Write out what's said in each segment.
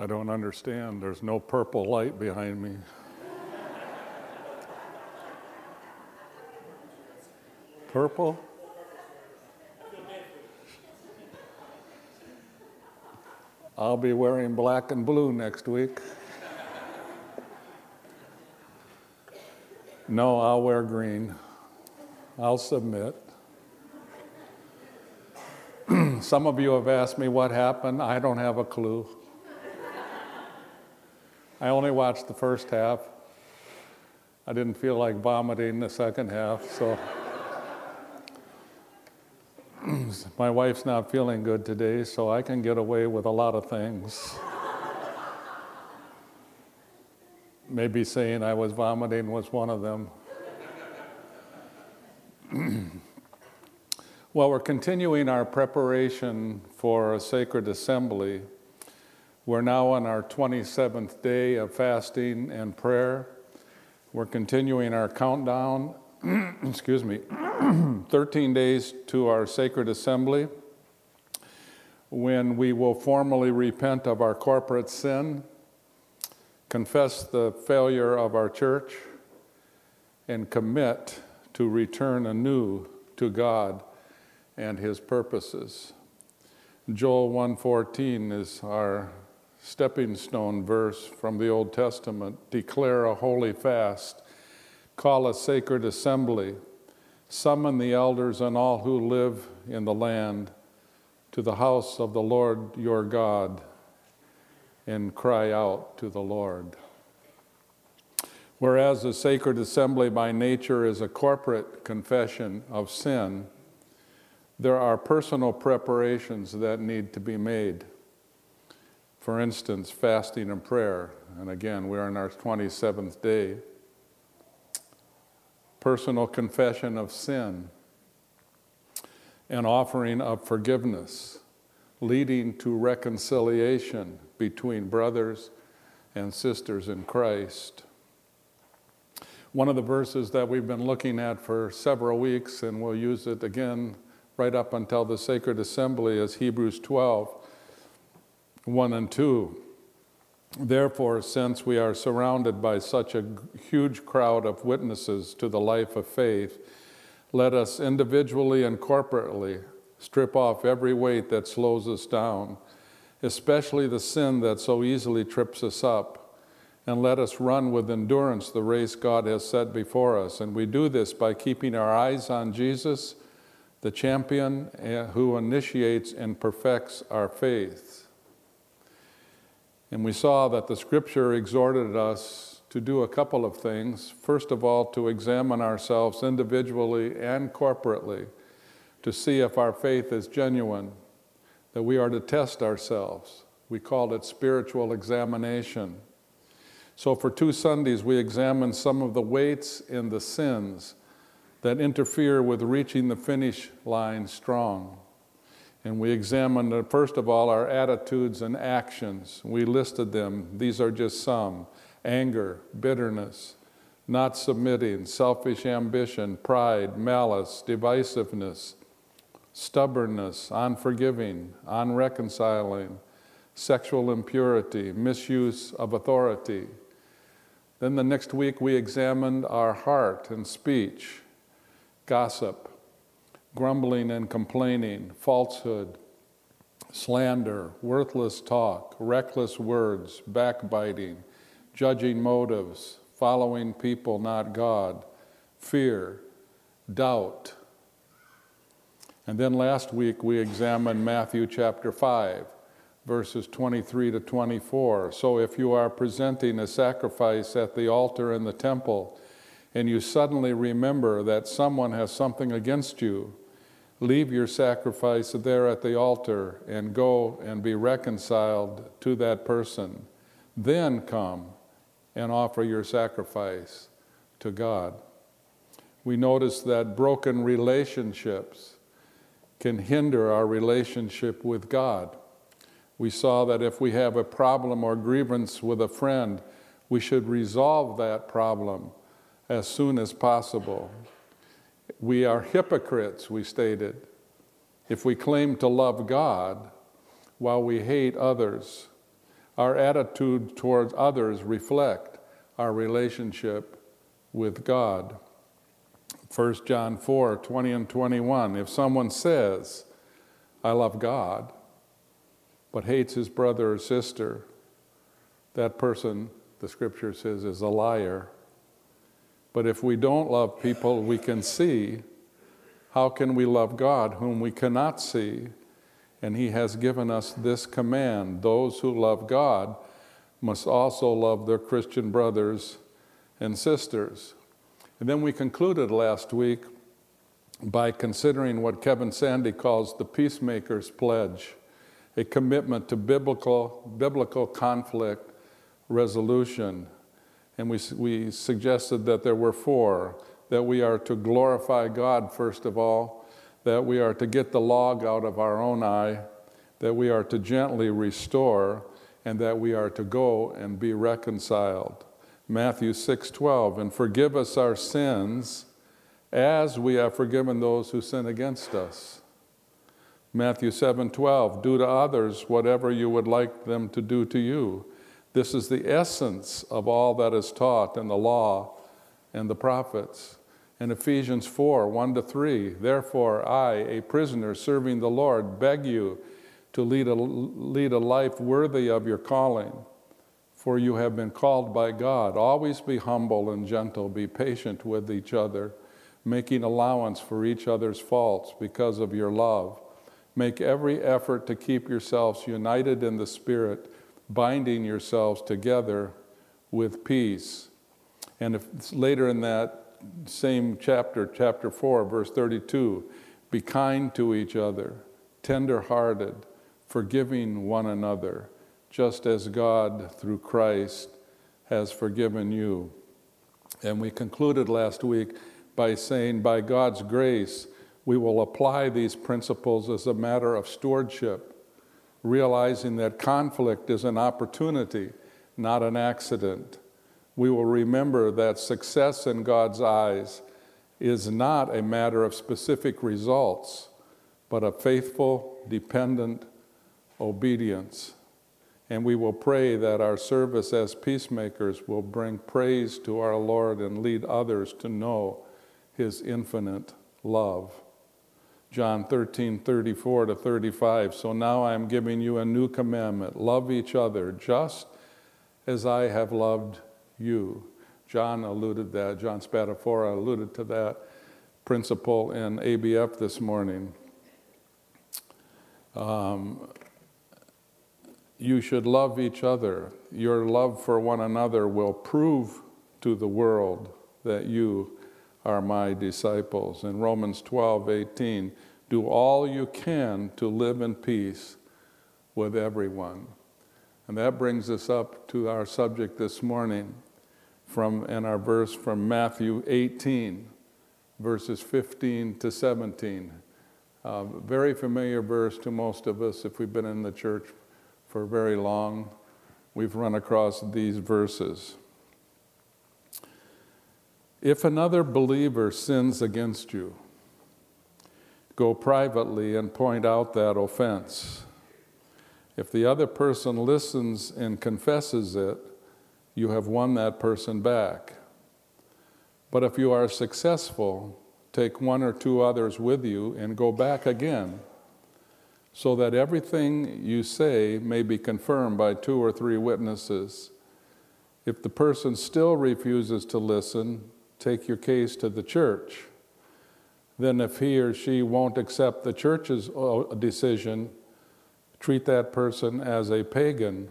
I don't understand. There's no purple light behind me. Purple? I'll be wearing black and blue next week. No, I'll wear green. I'll submit. Some of you have asked me what happened. I don't have a clue. I only watched the first half. I didn't feel like vomiting the second half, so. My wife's not feeling good today, so I can get away with a lot of things. Maybe saying I was vomiting was one of them. well, we're continuing our preparation for a sacred assembly. We're now on our 27th day of fasting and prayer. We're continuing our countdown, excuse me, 13 days to our sacred assembly when we will formally repent of our corporate sin, confess the failure of our church, and commit to return anew to God and his purposes. Joel 1:14 is our stepping stone verse from the Old Testament. Declare a holy fast, call a sacred assembly Summon the elders and all who live in the land to the house of the Lord your God and cry out to the Lord. Whereas the sacred assembly by nature is a corporate confession of sin, there are personal preparations that need to be made. For instance, fasting and prayer. And again, we're in our 27th day personal confession of sin, an offering of forgiveness, leading to reconciliation between brothers and sisters in Christ. One of the verses that we've been looking at for several weeks, and we'll use it again right up until the sacred assembly, is Hebrews 12 1 and 2. Therefore, since we are surrounded by such a huge crowd of witnesses to the life of faith, let us individually and corporately strip off every weight that slows us down, especially the sin that so easily trips us up, and let us run with endurance the race God has set before us. And we do this by keeping our eyes on Jesus, the champion eh, who initiates and perfects our faith. And we saw that the scripture exhorted us to do a couple of things. First of all, to examine ourselves individually and corporately to see if our faith is genuine, that we are to test ourselves. We called it spiritual examination. So, for two Sundays, we examined some of the weights and the sins that interfere with reaching the finish line strong. And we examined, uh, first of all, our attitudes and actions. We listed them. These are just some anger, bitterness, not submitting, selfish ambition, pride, malice, divisiveness, stubbornness, unforgiving, unreconciling, sexual impurity, misuse of authority. Then the next week, we examined our heart and speech, gossip, grumbling and complaining, falsehood, slander, worthless talk, reckless words, backbiting, judging motives, following people, not God, fear, doubt. And then last week we examined Matthew chapter 5, verses 23 to 24. So if you are presenting a sacrifice at the altar in the temple, and you suddenly remember that someone has something against you, leave your sacrifice there at the altar and go and be reconciled to that person. Then come and offer your sacrifice to God. We notice that broken relationships can hinder our relationship with God. We saw that if we have a problem or grievance with a friend, we should resolve that problem as soon as possible. We are hypocrites, we stated, if we claim to love God while we hate others. our attitude towards others reflect our relationship with God. 1 John 4 20 and 21. If someone says, I love God, but hates his brother or sister, that person, the scripture says, is a liar. But if we don't love people we can see, how can we love God whom we cannot see? And He has given us this command those who love God must also love their Christian brothers and sisters. And then we concluded last week by considering what Kevin Sande calls the Peacemaker's Pledge, a commitment to biblical, biblical conflict resolution. And we, we suggested that there were four that we are to glorify God, first of all, that we are to get the log out of our own eye, that we are to gently restore, and that we are to go and be reconciled. Matthew 6:12 and forgive us our sins as we have forgiven those who sin against us. Matthew 7:12 do to others whatever you would like them to do to you. This is the essence of all that is taught in the law and the prophets. In Ephesians 4 1 to 3, therefore, I, a prisoner serving the Lord, beg you to lead a, lead a life worthy of your calling. For you have been called by God. Always be humble and gentle, be patient with each other, making allowance for each other's faults because of your love. Make every effort to keep yourselves united in the Spirit, binding yourselves together with peace. And if later in that same chapter, chapter 4, verse 32 be kind to each other, tender hearted, forgiving one another, just as God, through Christ, has forgiven you. And we concluded last week by saying, by God's grace, we will apply these principles as a matter of stewardship, realizing that conflict is an opportunity, not an accident we will remember that success in God's eyes is not a matter of specific results, but a faithful, dependent obedience. And we will pray that our service as peacemakers will bring praise to our Lord and lead others to know his infinite love. John 13, 34 to 35. So now I am giving you a new commandment love each other just as I have loved you. John alluded that, John Spatafora alluded to that principle in ABF this morning. Um, you should love each other. Your love for one another will prove to the world that you are my disciples. In Romans 12, 18, do all you can to live in peace with everyone. And that brings us up to our subject this morning from in our verse from Matthew 18, verses 15 to 17. Uh, very familiar verse to most of us if we've been in the church for very long. We've run across these verses. If another believer sins against you, go privately and point out that offense. If the other person listens and confesses it, you have won that person back. But if you are successful, take one or two others with you and go back again, so that everything you say may be confirmed by two or three witnesses. If the person still refuses to listen, take your case to the church. Then, if he or she won't accept the church's uh, decision, treat that person as a pagan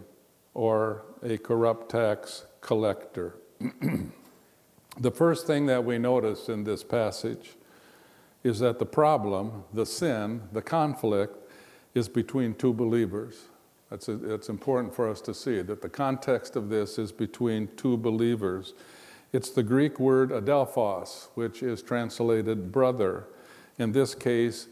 or a corrupt tax collector. the first thing that we notice in this passage is that the problem, the sin, the conflict, is between two believers. It's important for us to see that the context of this is between two believers. It's the Greek word adelphos, which is translated brother. In this case,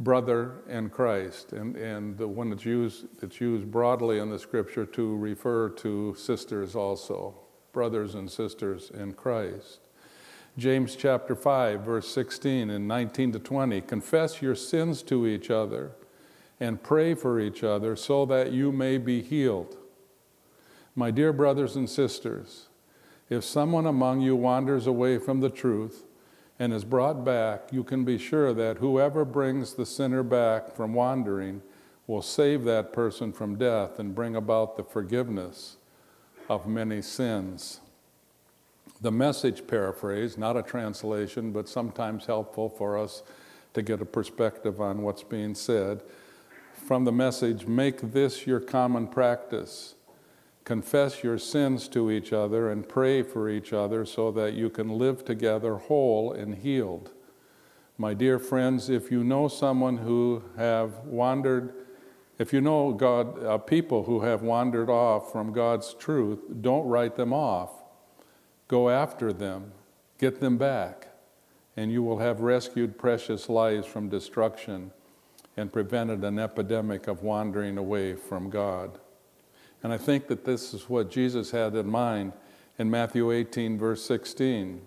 brother in Christ. And, and the one that's used, it's used broadly in the scripture to refer to sisters also, brothers and sisters in Christ. James chapter 5, verse 16 and 19 to 20 confess your sins to each other and pray for each other so that you may be healed. My dear brothers and sisters, if someone among you wanders away from the truth and is brought back, you can be sure that whoever brings the sinner back from wandering will save that person from death and bring about the forgiveness of many sins. The message paraphrase, not a translation, but sometimes helpful for us to get a perspective on what's being said. From the message, make this your common practice. Confess your sins to each other and pray for each other so that you can live together whole and healed. My dear friends, if you know someone who have wandered, if you know God, uh, people who have wandered off from God's truth, don't write them off. Go after them, get them back, and you will have rescued precious lives from destruction and prevented an epidemic of wandering away from God. And I think that this is what Jesus had in mind in Matthew 18, verse 16.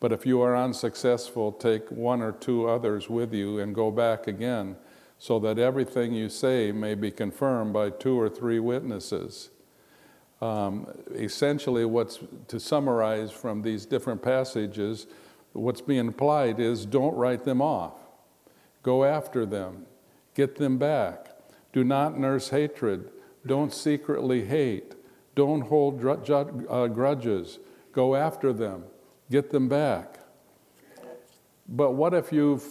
But if you are unsuccessful, take one or two others with you and go back again, so that everything you say may be confirmed by two or three witnesses. Um, essentially, what's to summarize from these different passages, what's being implied is don't write them off. Go after them, get them back. Do not nurse hatred. Don't secretly hate. Don't hold uh, grudges. Go after them, get them back. But what if you've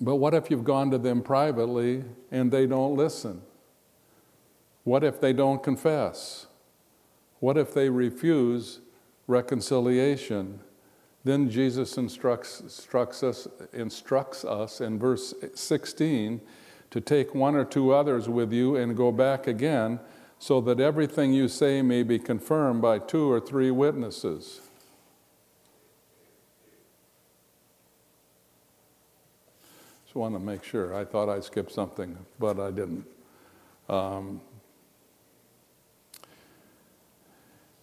but what if you've gone to them privately and they don't listen? What if they don't confess? What if they refuse reconciliation? Then Jesus instructs, instructs, us, instructs us in verse 16 to take one or two others with you and go back again, so that everything you say may be confirmed by two or three witnesses. Just want to make sure. I thought I skipped something, but I didn't. Um,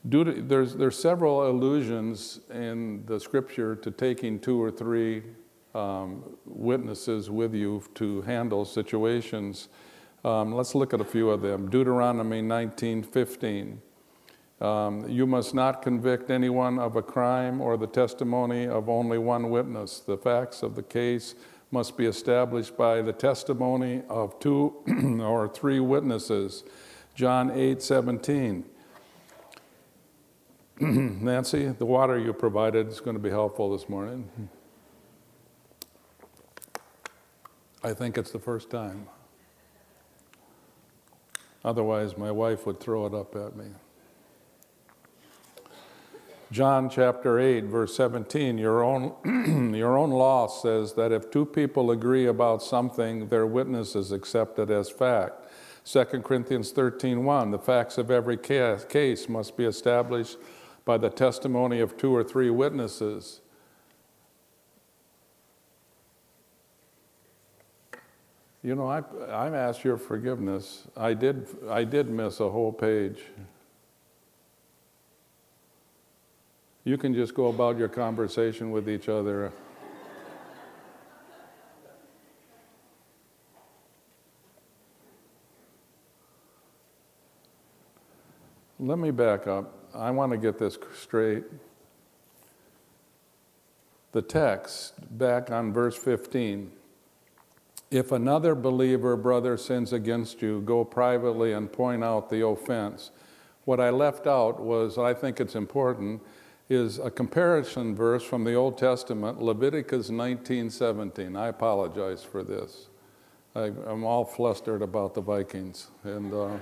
there's, there's several allusions in the scripture to taking two or three um, witnesses with you to handle situations. Um, let's look at a few of them. Deuteronomy 19:15. Um, you must not convict anyone of a crime or the testimony of only one witness. The facts of the case must be established by the testimony of two or three witnesses. John 8:17. Nancy, the water you provided is going to be helpful this morning. I think it's the first time. Otherwise, my wife would throw it up at me. John chapter 8, verse 17, your own, your own law says that if two people agree about something, their witness is accepted as fact. 2 Corinthians 13, 1, the facts of every case must be established by the testimony of two or three witnesses. You know, I, I've asked your forgiveness. I did, I did miss a whole page. You can just go about your conversation with each other. Let me back up. I want to get this straight. The text, back on verse 15. If another believer brother sins against you, go privately and point out the offense. What I left out was, I think it's important, is a comparison verse from the Old Testament, Leviticus 19:17. I apologize for this. I, am all flustered about the Vikings, and uh,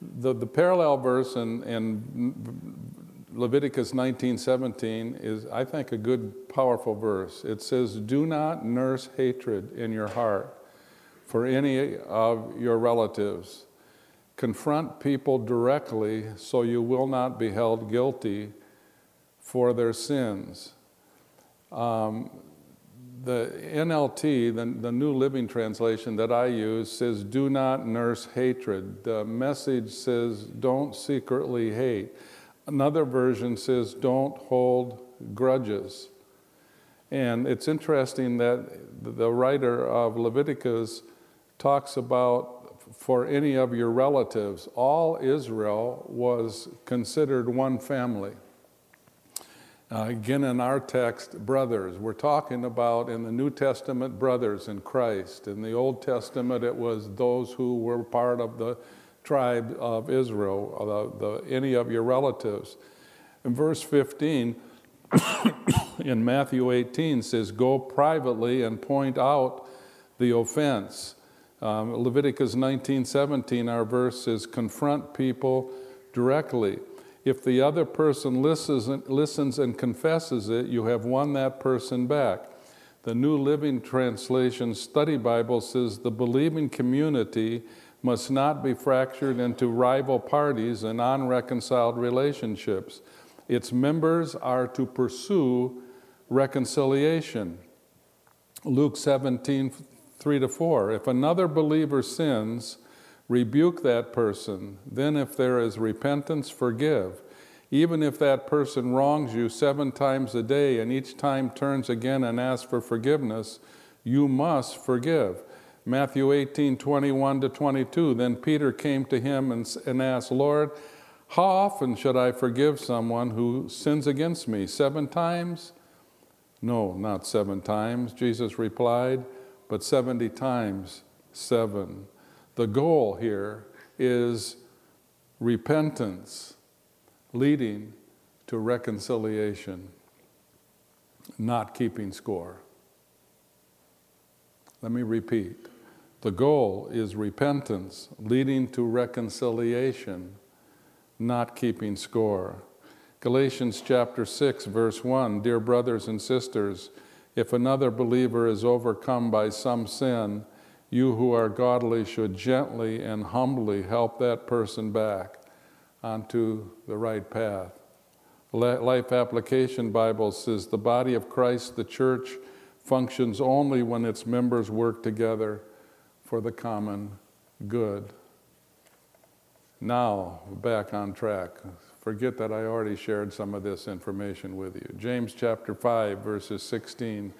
the, the parallel verse in, in Leviticus 19:17 is, I think, a good, powerful verse. It says, "Do not nurse hatred in your heart for any of your relatives. Confront people directly, so you will not be held guilty for their sins." Um, the NLT, the, the New Living Translation that I use, says, Do not nurse hatred. The message says, Don't secretly hate. Another version says, Don't hold grudges. And it's interesting that the writer of Leviticus talks about for any of your relatives. All Israel was considered one family. Uh, again, in our text, brothers. We're talking about in the New Testament brothers in Christ. In the Old Testament, it was those who were part of the tribe of Israel, the, the, any of your relatives. In verse 15, in Matthew 18 says, Go privately and point out the offense. Um, Leviticus 19 17, our verse says, Confront people directly. If the other person listens and, listens and confesses it, you have won that person back. The New Living Translation Study Bible says the believing community must not be fractured into rival parties and unreconciled relationships. Its members are to pursue reconciliation. Luke 17, 3 to 4. If another believer sins, rebuke that person. Then, if there is repentance, forgive. Even if that person wrongs you seven times a day and each time turns again and asks for forgiveness, you must forgive. Matthew 18, 21 to 22. Then Peter came to him and, and asked, Lord, how often should I forgive someone who sins against me? Seven times? No, not seven times, Jesus replied, but 70 times seven. The goal here is repentance leading to reconciliation, not keeping score. Let me repeat. The goal is repentance leading to reconciliation, not keeping score. Galatians chapter 6, verse 1 Dear brothers and sisters, if another believer is overcome by some sin, you who are godly should gently and humbly help that person back onto the right path. Life Application Bible says the body of Christ, the church, functions only when its members work together for the common good. Now, back on track. Forget that I already shared some of this information with you. James chapter 5, verses 16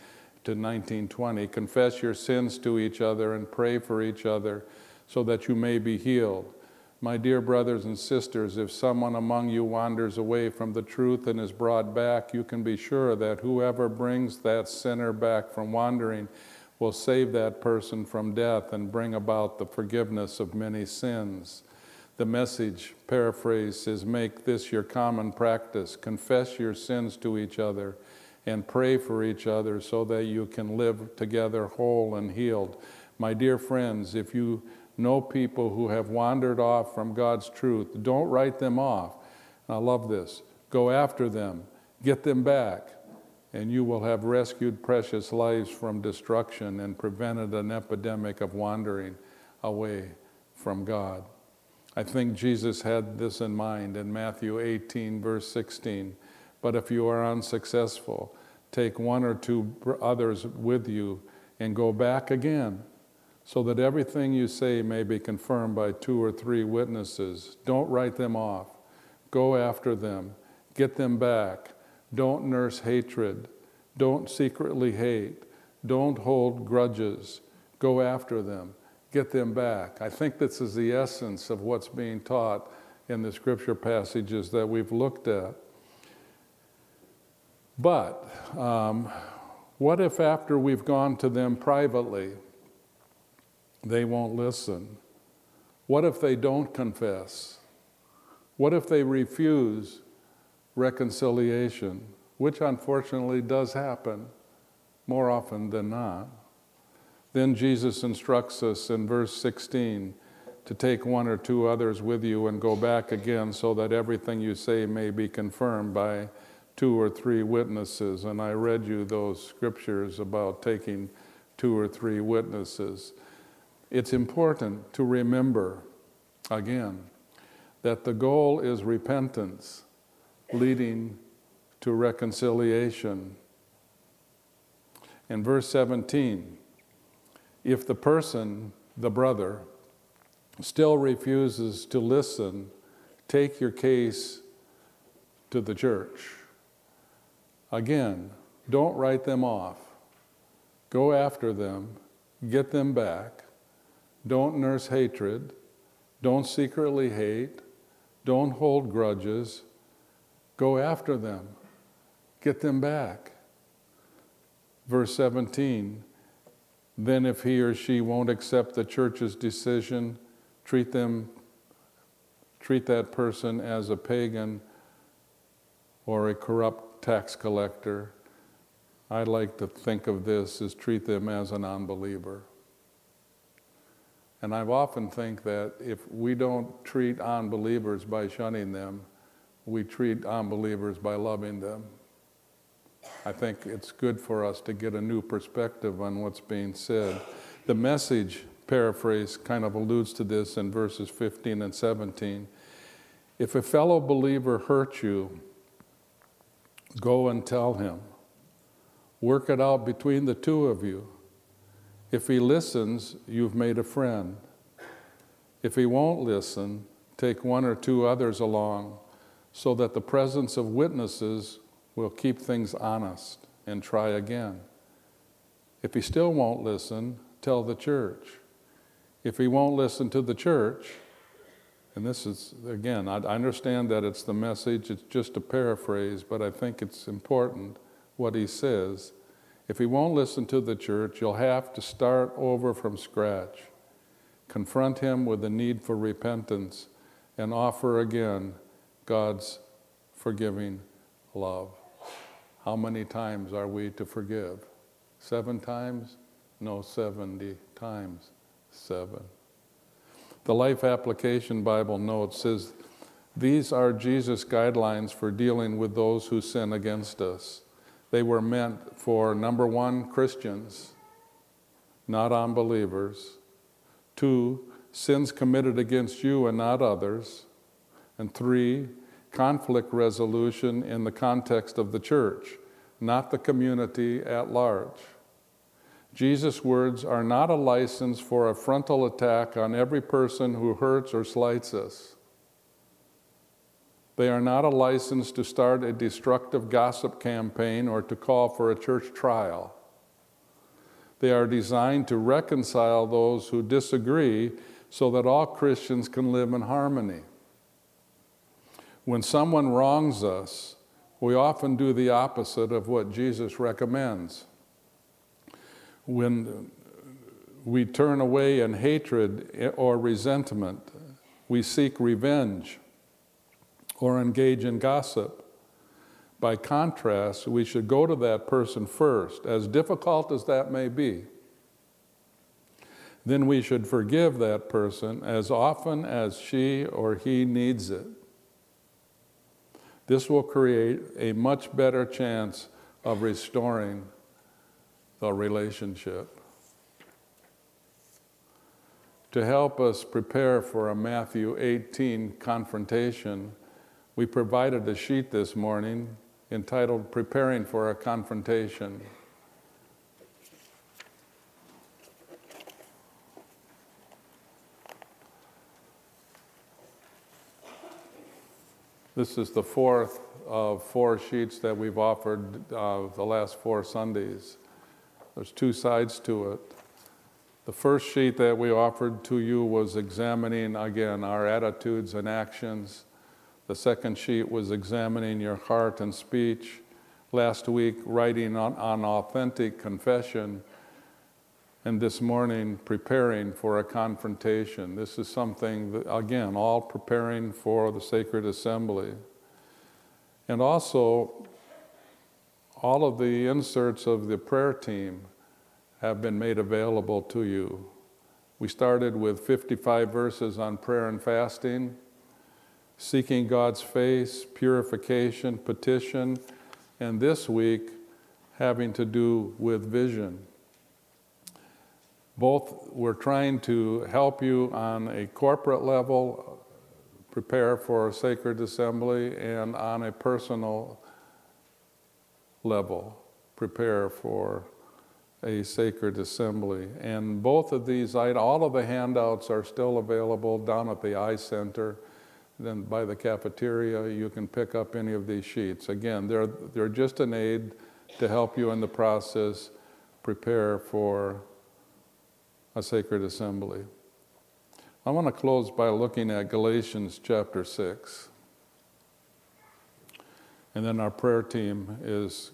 to 19, 20. Confess your sins to each other and pray for each other so that you may be healed. My dear brothers and sisters, if someone among you wanders away from the truth and is brought back, you can be sure that whoever brings that sinner back from wandering will save that person from death and bring about the forgiveness of many sins. The message, paraphrase, is make this your common practice. Confess your sins to each other and pray for each other so that you can live together whole and healed. My dear friends, if you know people who have wandered off from God's truth, don't write them off. I love this. Go after them, get them back, and you will have rescued precious lives from destruction and prevented an epidemic of wandering away from God. I think Jesus had this in mind in Matthew 18, verse 16. But if you are unsuccessful, take one or two others with you and go back again, so that everything you say may be confirmed by two or three witnesses. Don't write them off. Go after them. Get them back. Don't nurse hatred. Don't secretly hate. Don't hold grudges. Go after them get them back. I think this is the essence of what's being taught in the scripture passages that we've looked at. But um, what if after we've gone to them privately, they won't listen? What if they don't confess? What if they refuse reconciliation, which unfortunately does happen more often than not? Then Jesus instructs us in verse 16 to take one or two others with you and go back again so that everything you say may be confirmed by two or three witnesses. And I read you those scriptures about taking two or three witnesses. It's important to remember, again, that the goal is repentance leading to reconciliation. In verse 17, if the person, the brother, still refuses to listen, take your case to the church. Again, don't write them off. Go after them, get them back, Don't nurse hatred. Don't secretly hate. Don't hold grudges. Go after them. Get them back. Verse 17 Then, if he or she won't accept the church's decision, treat them, treat that person as a pagan or a corrupt tax collector. I like to think of this as treat them as an unbeliever. And I've often think that if we don't treat unbelievers by shunning them, we treat unbelievers by loving them. I think it's good for us to get a new perspective on what's being said. The message paraphrase kind of alludes to this in verses 15 and 17. If a fellow believer hurts you, go and tell him. Work it out between the two of you. If he listens, you've made a friend. If he won't listen, take one or two others along so that the presence of witnesses will keep things honest and try again. If he still won't listen, tell the church. If he won't listen to the church, and this is, again, I understand that it's the message, it's just a paraphrase, but I think it's important what he says. If he won't listen to the church, you'll have to start over from scratch. Confront him with the need for repentance and offer again God's forgiving love. How many times are we to forgive? Seven times? No, 70 times seven. The Life Application Bible note says these are Jesus' guidelines for dealing with those who sin against us. They were meant for number one, Christians, not unbelievers. Two, sins committed against you and not others. And three, conflict resolution in the context of the church, not the community at large. Jesus' words are not a license for a frontal attack on every person who hurts or slights us. They are not a license to start a destructive gossip campaign or to call for a church trial. They are designed to reconcile those who disagree so that all Christians can live in harmony. When someone wrongs us, we often do the opposite of what Jesus recommends. When we turn away in hatred or resentment, we seek revenge or engage in gossip. By contrast, we should go to that person first, as difficult as that may be. Then we should forgive that person as often as she or he needs it. This will create a much better chance of restoring the relationship. To help us prepare for a Matthew 18 confrontation, we provided a sheet this morning entitled Preparing for a Confrontation. This is the fourth of four sheets that we've offered uh, the last four Sundays. There's two sides to it. The first sheet that we offered to you was examining, again, our attitudes and actions the second sheet was examining your heart and speech. Last week, writing on, on authentic confession. And this morning, preparing for a confrontation. This is something, that, again, all preparing for the sacred assembly. And also, all of the inserts of the prayer team have been made available to you. We started with 55 verses on prayer and fasting seeking God's face, purification, petition, and this week having to do with vision. Both we're trying to help you on a corporate level, prepare for a sacred assembly, and on a personal level, prepare for a sacred assembly. And both of these, all of the handouts are still available down at the I Center then by the cafeteria, you can pick up any of these sheets. Again, they're, they're just an aid to help you in the process prepare for a sacred assembly. I want to close by looking at Galatians chapter 6. And then our prayer team is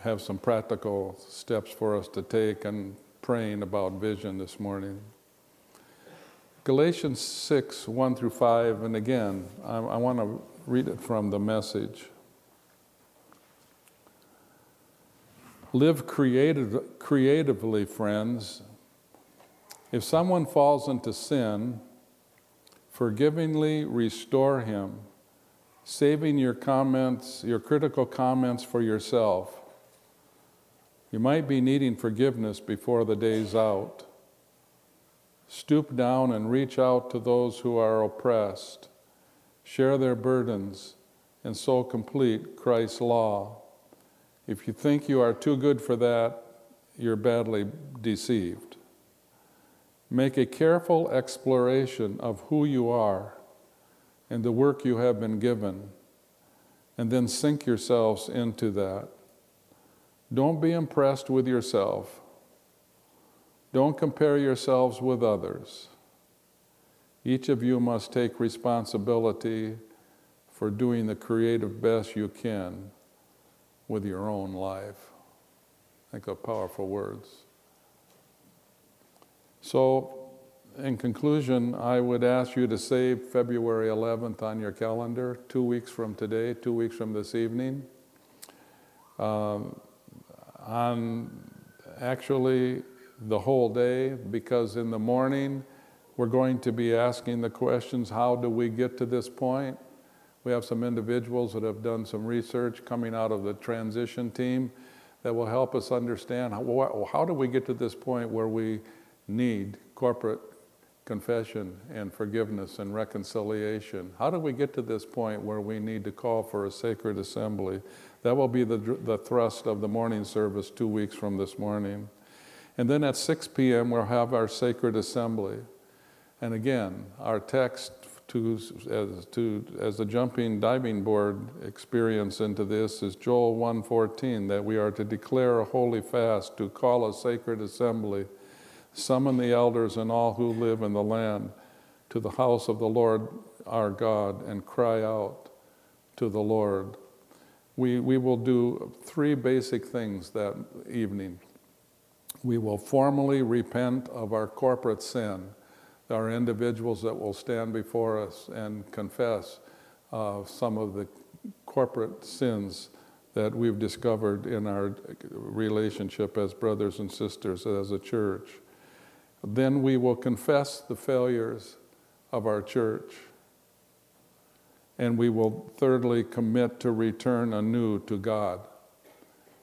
have some practical steps for us to take and praying about vision this morning. Galatians 6, 1 through 5, and again, I, I want to read it from the message. Live creative, creatively, friends. If someone falls into sin, forgivingly restore him, saving your comments, your critical comments for yourself. You might be needing forgiveness before the day's out. Stoop down and reach out to those who are oppressed. Share their burdens and so complete Christ's law. If you think you are too good for that, you're badly deceived. Make a careful exploration of who you are and the work you have been given, and then sink yourselves into that. Don't be impressed with yourself. Don't compare yourselves with others. Each of you must take responsibility for doing the creative best you can with your own life. Think of powerful words. So, in conclusion, I would ask you to save February 11th on your calendar, two weeks from today, two weeks from this evening. Um, on actually the whole day, because in the morning we're going to be asking the questions how do we get to this point? We have some individuals that have done some research coming out of the transition team that will help us understand how, how do we get to this point where we need corporate confession and forgiveness and reconciliation. How do we get to this point where we need to call for a sacred assembly? That will be the, the thrust of the morning service two weeks from this morning. And then at 6 p.m., we'll have our sacred assembly. And again, our text to, as, to, as a jumping diving board experience into this is Joel 1:14 that we are to declare a holy fast, to call a sacred assembly, summon the elders and all who live in the land to the house of the Lord our God and cry out to the Lord. We, we will do three basic things that evening. We will formally repent of our corporate sin there are individuals that will stand before us and confess uh, some of the corporate sins that we've discovered in our relationship as brothers and sisters, as a church. Then we will confess the failures of our church. And we will thirdly commit to return anew to God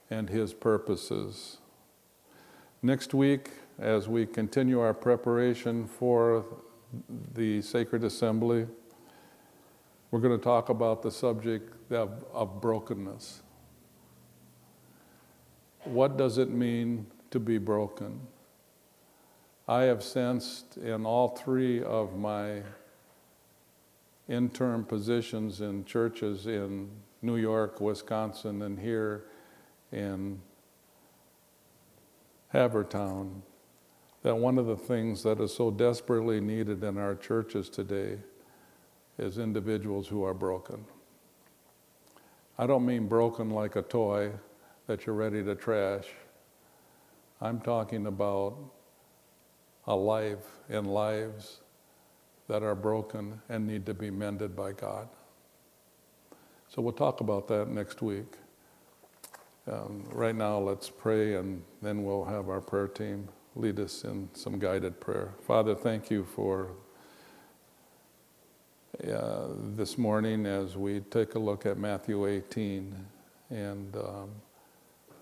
and His purposes. Next week, as we continue our preparation for the Sacred Assembly, we're going to talk about the subject of, of brokenness. What does it mean to be broken? I have sensed in all three of my interim positions in churches in New York, Wisconsin, and here in Havertown that one of the things that is so desperately needed in our churches today is individuals who are broken. I don't mean broken like a toy that you're ready to trash. I'm talking about a life and lives that are broken and need to be mended by God. So we'll talk about that next week. Um, right now, let's pray and then we'll have our prayer team lead us in some guided prayer. Father, thank you for uh, this morning as we take a look at Matthew 18. And um,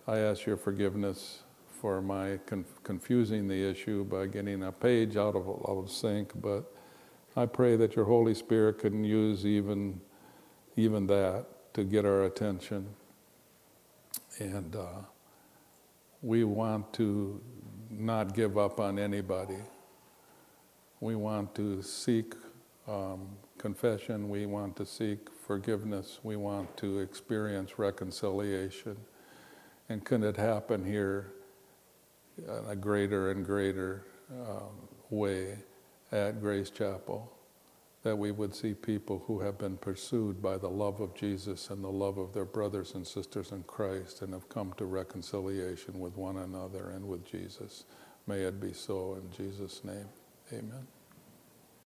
I ask your forgiveness for my conf- confusing the issue by getting a page out of, out of sync, but I pray that your Holy Spirit can use even, even that to get our attention. And uh, we want to not give up on anybody. We want to seek um, confession, we want to seek forgiveness, we want to experience reconciliation. And can it happen here in a greater and greater uh, way at Grace Chapel, that we would see people who have been pursued by the love of Jesus and the love of their brothers and sisters in Christ and have come to reconciliation with one another and with Jesus. May it be so in Jesus' name. Amen.